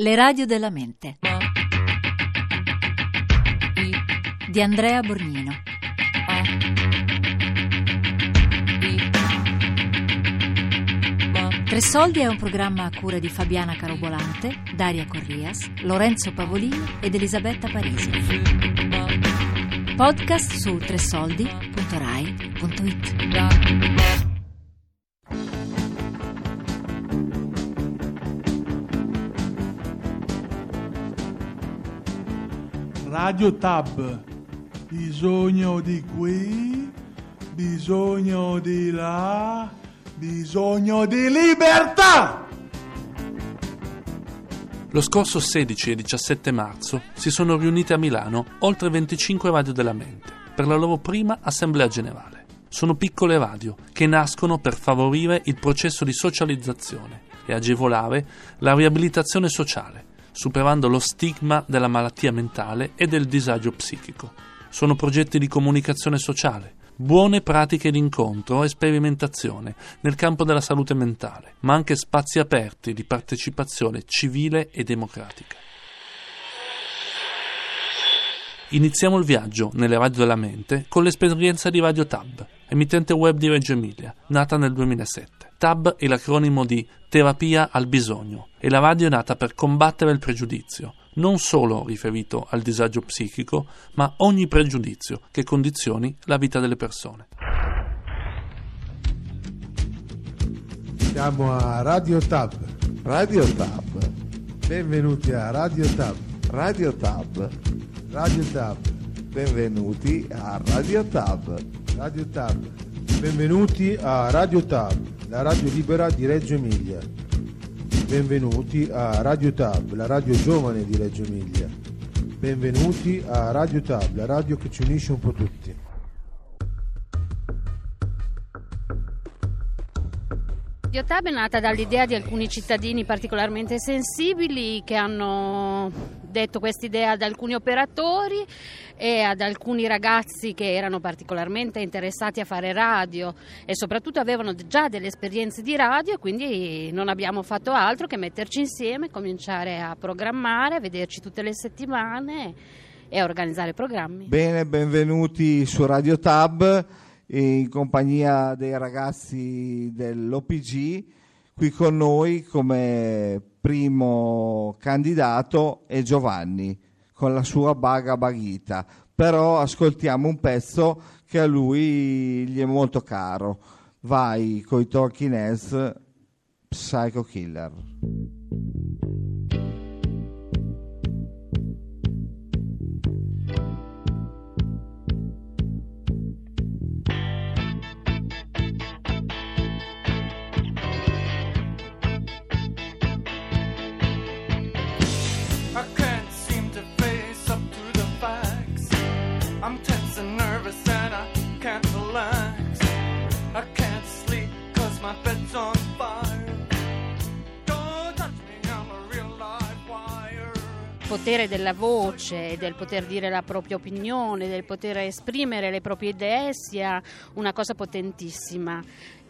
Le radio della mente di Andrea Borgnino. Tre Soldi è un programma a cura di Fabiana Carobolante, Daria Corrias, Lorenzo Pavolini ed Elisabetta Parisi. Podcast su tresoldi.rai.it. Radio Tab, bisogno di qui, bisogno di là, bisogno di libertà! Lo scorso 16 e 17 marzo si sono riunite a Milano oltre 25 radio della mente per la loro prima assemblea generale. Sono piccole radio che nascono per favorire il processo di socializzazione e agevolare la riabilitazione sociale superando lo stigma della malattia mentale e del disagio psichico. Sono progetti di comunicazione sociale, buone pratiche di incontro e sperimentazione nel campo della salute mentale, ma anche spazi aperti di partecipazione civile e democratica. Iniziamo il viaggio nelle radio della mente con l'esperienza di Radio Tab, emittente web di Reggio Emilia, nata nel 2007. TAB è l'acronimo di Terapia al bisogno e la radio è nata per combattere il pregiudizio, non solo riferito al disagio psichico, ma ogni pregiudizio che condizioni la vita delle persone. Siamo a Radio Tab. Radio Tab. Benvenuti a Radio Tab. Radio Tab. Radio Tab. Benvenuti a Radio Tab. Radio Tab. Benvenuti a Radio Tab, la radio libera di Reggio Emilia. Benvenuti a Radio Tab, la radio giovane di Reggio Emilia. Benvenuti a Radio Tab, la radio che ci unisce un po' tutti. Radio Tab è nata dall'idea di alcuni cittadini particolarmente sensibili che hanno detto questa idea ad alcuni operatori e ad alcuni ragazzi che erano particolarmente interessati a fare radio e soprattutto avevano già delle esperienze di radio e quindi non abbiamo fatto altro che metterci insieme, cominciare a programmare, a vederci tutte le settimane e a organizzare programmi. Bene, benvenuti su Radio Tab in compagnia dei ragazzi dell'OPG. Qui con noi come primo candidato è Giovanni con la sua Baga Baghita, però ascoltiamo un pezzo che a lui gli è molto caro. Vai coi Talking Heads, Psycho Killer. Potere della voce, del poter dire la propria opinione, del poter esprimere le proprie idee sia una cosa potentissima.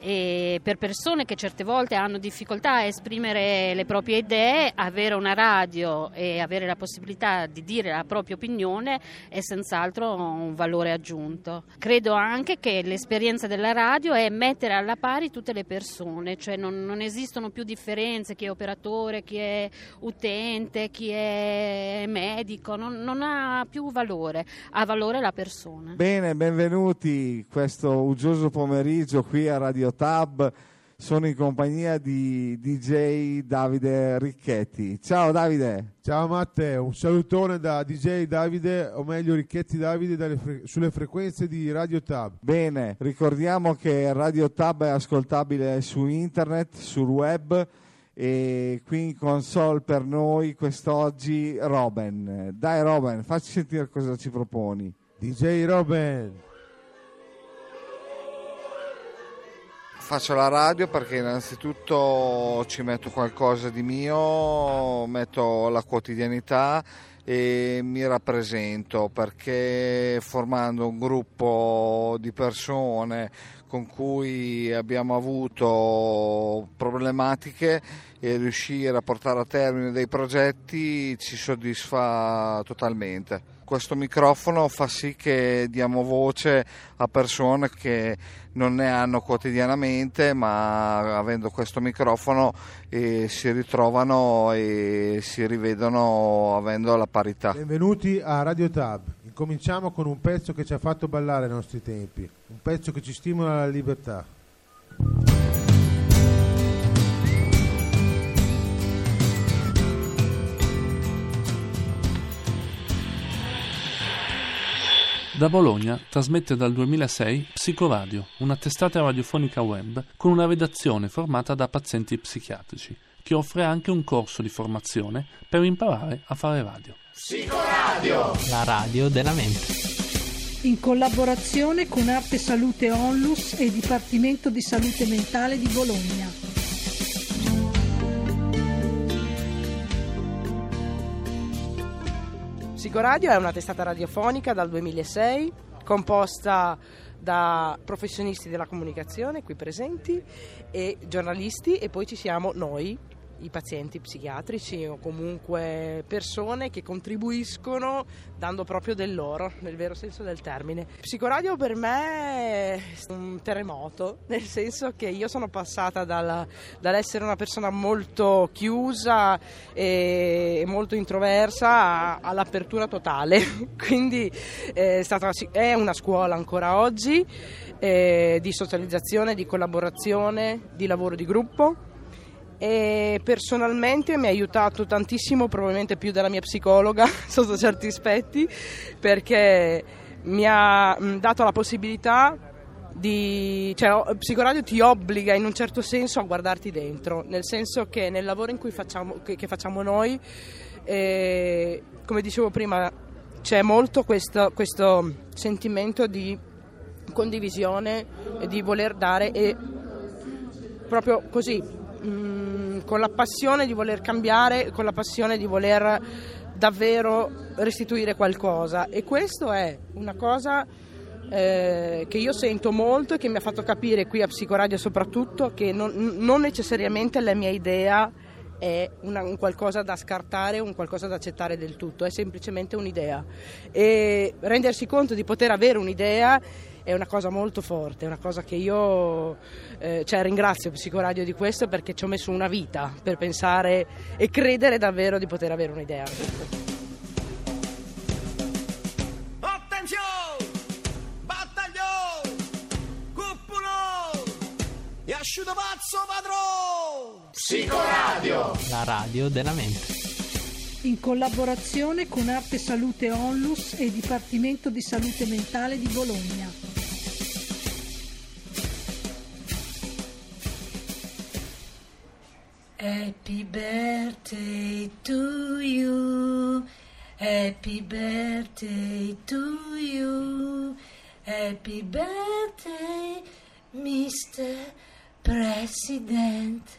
E per persone che certe volte hanno difficoltà a esprimere le proprie idee, avere una radio e avere la possibilità di dire la propria opinione è senz'altro un valore aggiunto. Credo anche che l'esperienza della radio è mettere alla pari tutte le persone, cioè non, non esistono più differenze, chi è operatore, chi è utente, chi è medico, non, non ha più valore, ha valore la persona. Bene, benvenuti questo uggioso pomeriggio qui a Radio Tab. Sono in compagnia di DJ Davide Ricchetti. Ciao Davide. Ciao Matteo, un salutone da DJ Davide, o meglio Ricchetti Davide, fre- sulle frequenze di Radio Tab. Bene, ricordiamo che Radio Tab è ascoltabile su internet, sul web e qui in console per noi quest'oggi Robin. Dai Robin, facci sentire cosa ci proponi. DJ Robin. Faccio la radio perché innanzitutto ci metto qualcosa di mio, metto la quotidianità e mi rappresento perché formando un gruppo di persone con cui abbiamo avuto problematiche e riuscire a portare a termine dei progetti ci soddisfa totalmente. Questo microfono fa sì che diamo voce a persone che non ne hanno quotidianamente, ma avendo questo microfono eh, si ritrovano e si rivedono avendo la parità. Benvenuti a Radio Tab. Incominciamo con un pezzo che ci ha fatto ballare ai nostri tempi, un pezzo che ci stimola la libertà. Da Bologna trasmette dal 2006 Psicoradio, una testata radiofonica web con una redazione formata da pazienti psichiatrici, che offre anche un corso di formazione per imparare a fare radio. La radio della mente. in collaborazione con Arte Salute Onlus e Dipartimento di Salute Mentale di Bologna. Psicoradio è una testata radiofonica dal 2006 composta da professionisti della comunicazione qui presenti e giornalisti e poi ci siamo noi, i pazienti psichiatrici o comunque persone che contribuiscono dando proprio del loro, nel vero senso del termine. Psicoradio per me è un terremoto, nel senso che io sono passata dalla- dall'essere una persona molto chiusa e molto introversa all'apertura totale, quindi è, stata, è una scuola ancora oggi eh, di socializzazione, di collaborazione, di lavoro di gruppo e personalmente mi ha aiutato tantissimo, probabilmente più della mia psicologa sotto certi aspetti, perché mi ha mh, dato la possibilità di... cioè Psicoradio ti obbliga in un certo senso a guardarti dentro, nel senso che nel lavoro facciamo, che, che facciamo noi, eh, come dicevo prima, c'è molto questo, questo sentimento di condivisione e di voler dare e proprio così, mm, con la passione di voler cambiare, con la passione di voler davvero restituire qualcosa. E questo è una cosa eh, che io sento molto e che mi ha fatto capire qui a Psicoradio soprattutto che non, non necessariamente la mia idea è una- un qualcosa da scartare, un qualcosa da accettare del tutto, è semplicemente un'idea. E rendersi conto di poter avere un'idea è una cosa molto forte, è una cosa che io eh, cioè, ringrazio Psicoradio di questo perché ci ho messo una vita per pensare e credere davvero di poter avere un'idea. Attenzione! Battaglio! Cuppulo! E asciutto pazzo padrone! La radio della mente. In collaborazione con Arte Salute Onlus e Dipartimento di Salute Mentale di Bologna. Happy birthday to you. Happy birthday to you. Happy birthday, Mr. President.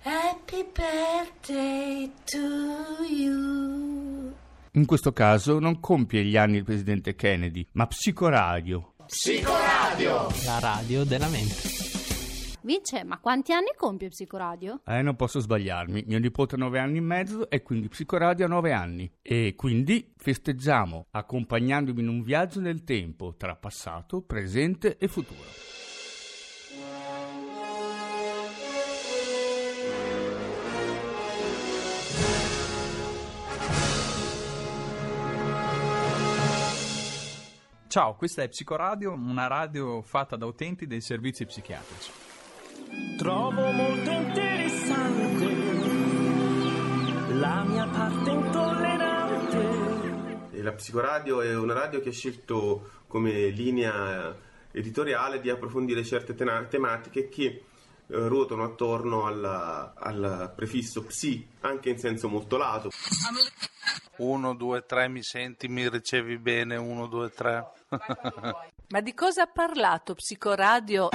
Happy birthday to you. In questo caso non compie gli anni il presidente Kennedy, ma Psicoradio. La radio della mente. Vince, ma quanti anni compie Psicoradio? Eh, non posso sbagliarmi. Mio nipote ha nove anni e mezzo e quindi Psicoradio ha nove anni. E quindi festeggiamo accompagnandomi in un viaggio nel tempo tra passato, presente e futuro. Ciao, questa è Psicoradio, una radio fatta da utenti dei servizi psichiatrici. Trovo molto interessante la mia parte intollerante. E La Psicoradio è una radio che ha scelto come linea editoriale di approfondire certe tena- tematiche che eh, ruotano attorno alla- al prefisso psi, anche in senso molto lato. 1, 2, 3, mi senti, mi ricevi bene, 1, 2, 3. Ma di cosa ha parlato Psicoradio?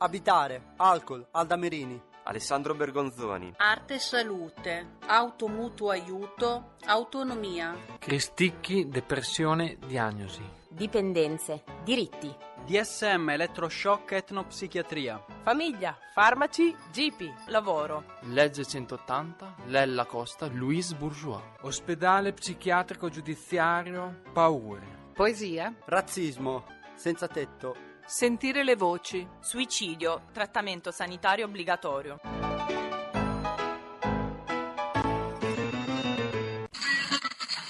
Abitare, alcol, Aldamerini. Alessandro Bergonzoni. Arte e salute, automutuo aiuto, autonomia. Cristicchi, depressione, diagnosi. Dipendenze, diritti. DSM, elettroshock, etnopsichiatria. Famiglia, farmaci, GP, lavoro. Legge 180, Lella Costa, Louise Bourgeois. Ospedale psichiatrico giudiziario, paure. Poesia. Razzismo, senza tetto. Sentire le voci. Suicidio, trattamento sanitario obbligatorio.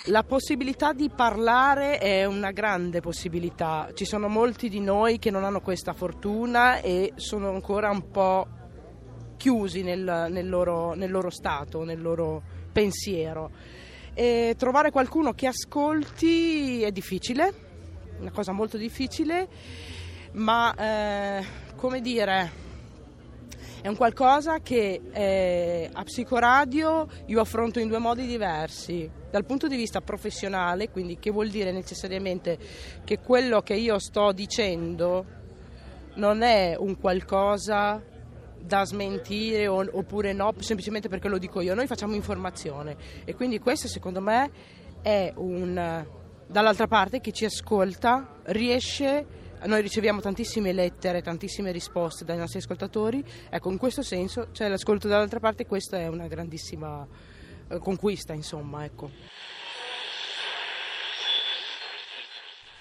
La possibilità di parlare è una grande possibilità. Ci sono molti di noi che non hanno questa fortuna e sono ancora un po' chiusi nel, nel, loro, nel loro, stato, nel loro pensiero. E trovare qualcuno che ascolti è difficile, una cosa molto difficile, ma eh, come dire è un qualcosa che eh, a Psicoradio io affronto in due modi diversi. Dal punto di vista professionale, quindi che vuol dire necessariamente che quello che io sto dicendo non è un qualcosa da smentire oppure no, semplicemente perché lo dico io. Noi facciamo informazione e quindi questo secondo me è un... dall'altra parte chi ci ascolta riesce noi riceviamo tantissime lettere, tantissime risposte dai nostri ascoltatori, ecco in questo senso, cioè l'ascolto dall'altra parte, questa è una grandissima eh, conquista, insomma, ecco.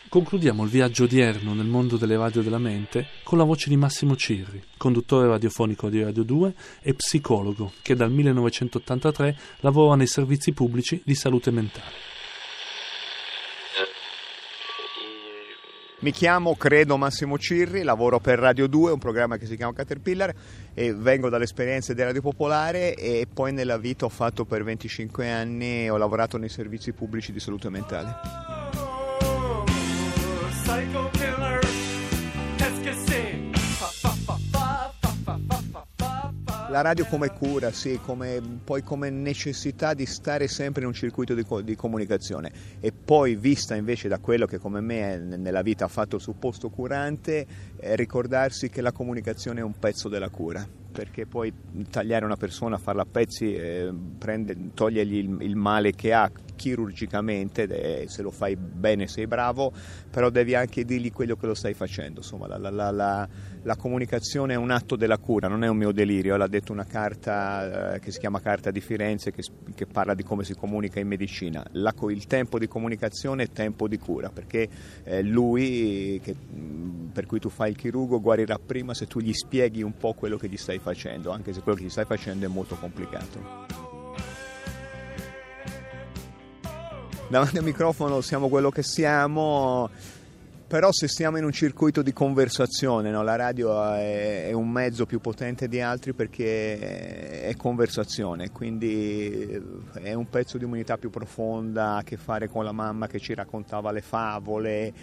Concludiamo il viaggio odierno nel mondo delle radio della mente con la voce di Massimo Cirri, conduttore radiofonico di Radio 2 e psicologo che dal 1983 lavora nei servizi pubblici di salute mentale. Mi chiamo Credo Massimo Cirri, lavoro per Radio 2, un programma che si chiama Caterpillar e vengo dalle esperienze di Radio Popolare e poi nella vita ho fatto per 25 anni, ho lavorato nei servizi pubblici di salute mentale. La radio come cura, sì, come, poi come necessità di stare sempre in un circuito di, di, comunicazione. E poi vista invece da quello che come me nella vita ha fatto il supposto curante, eh, ricordarsi che la comunicazione è un pezzo della cura. Perché poi tagliare una persona, farla a pezzi, eh, prende, togliergli il, il, male che ha chirurgicamente, se lo fai bene sei bravo, però devi anche dirgli quello che lo stai facendo. Insomma, la, la, la, la comunicazione è un atto della cura, non è un mio delirio, l'ha detto una carta eh, che si chiama Carta di Firenze che, che, parla di come si comunica in medicina. il tempo di comunicazione è tempo di cura, perché eh, lui, che, per cui tu fai il chirurgo, guarirà prima se tu gli spieghi un po' quello che gli stai facendo anche se quello che stai facendo è molto complicato. Davanti al microfono siamo quello che siamo, però se stiamo in un circuito di conversazione, no? la radio è, è, un mezzo più potente di altri perché è conversazione, quindi è un pezzo di umanità più profonda, ha a che fare con la mamma che ci raccontava le favole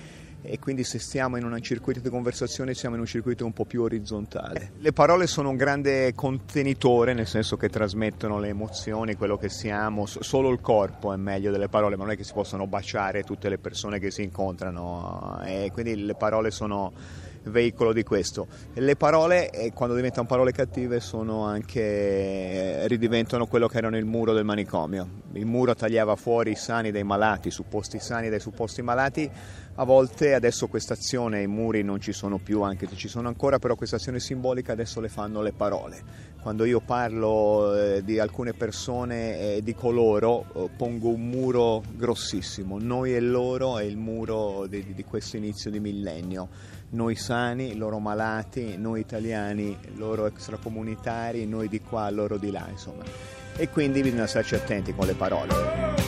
e quindi se stiamo in un circuito di conversazione siamo in un circuito un po' più orizzontale. Le parole sono un grande contenitore, nel senso che trasmettono le emozioni, quello che siamo, solo il corpo è meglio delle parole, ma non è che si possono baciare tutte le persone che si incontrano e quindi le parole sono veicolo di questo. Le parole, eh, quando diventano parole cattive, sono anche, eh, ridiventano quello che erano il muro del manicomio. Il muro tagliava fuori i sani dai malati, i supposti sani dai supposti malati. A volte adesso questa azione, i muri non ci sono più, anche se ci sono ancora, però questa azione simbolica adesso le fanno le parole. Quando io parlo eh, di alcune persone e dico loro, eh, pongo un muro grossissimo. Noi e loro è il muro di, di questo inizio di millennio noi sani, loro malati, noi italiani, loro extracomunitari, noi di qua, loro di là, insomma. E quindi bisogna starci attenti con le parole.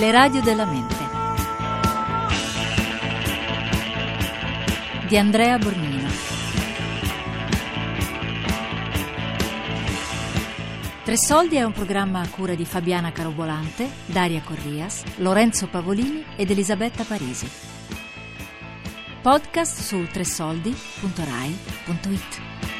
Le radio della mente di Andrea Bornino. Tre soldi è un programma a cura di Fabiana Carobolante, Daria Corrias, Lorenzo Pavolini ed Elisabetta Parisi. Podcast su tresoldi.rai.it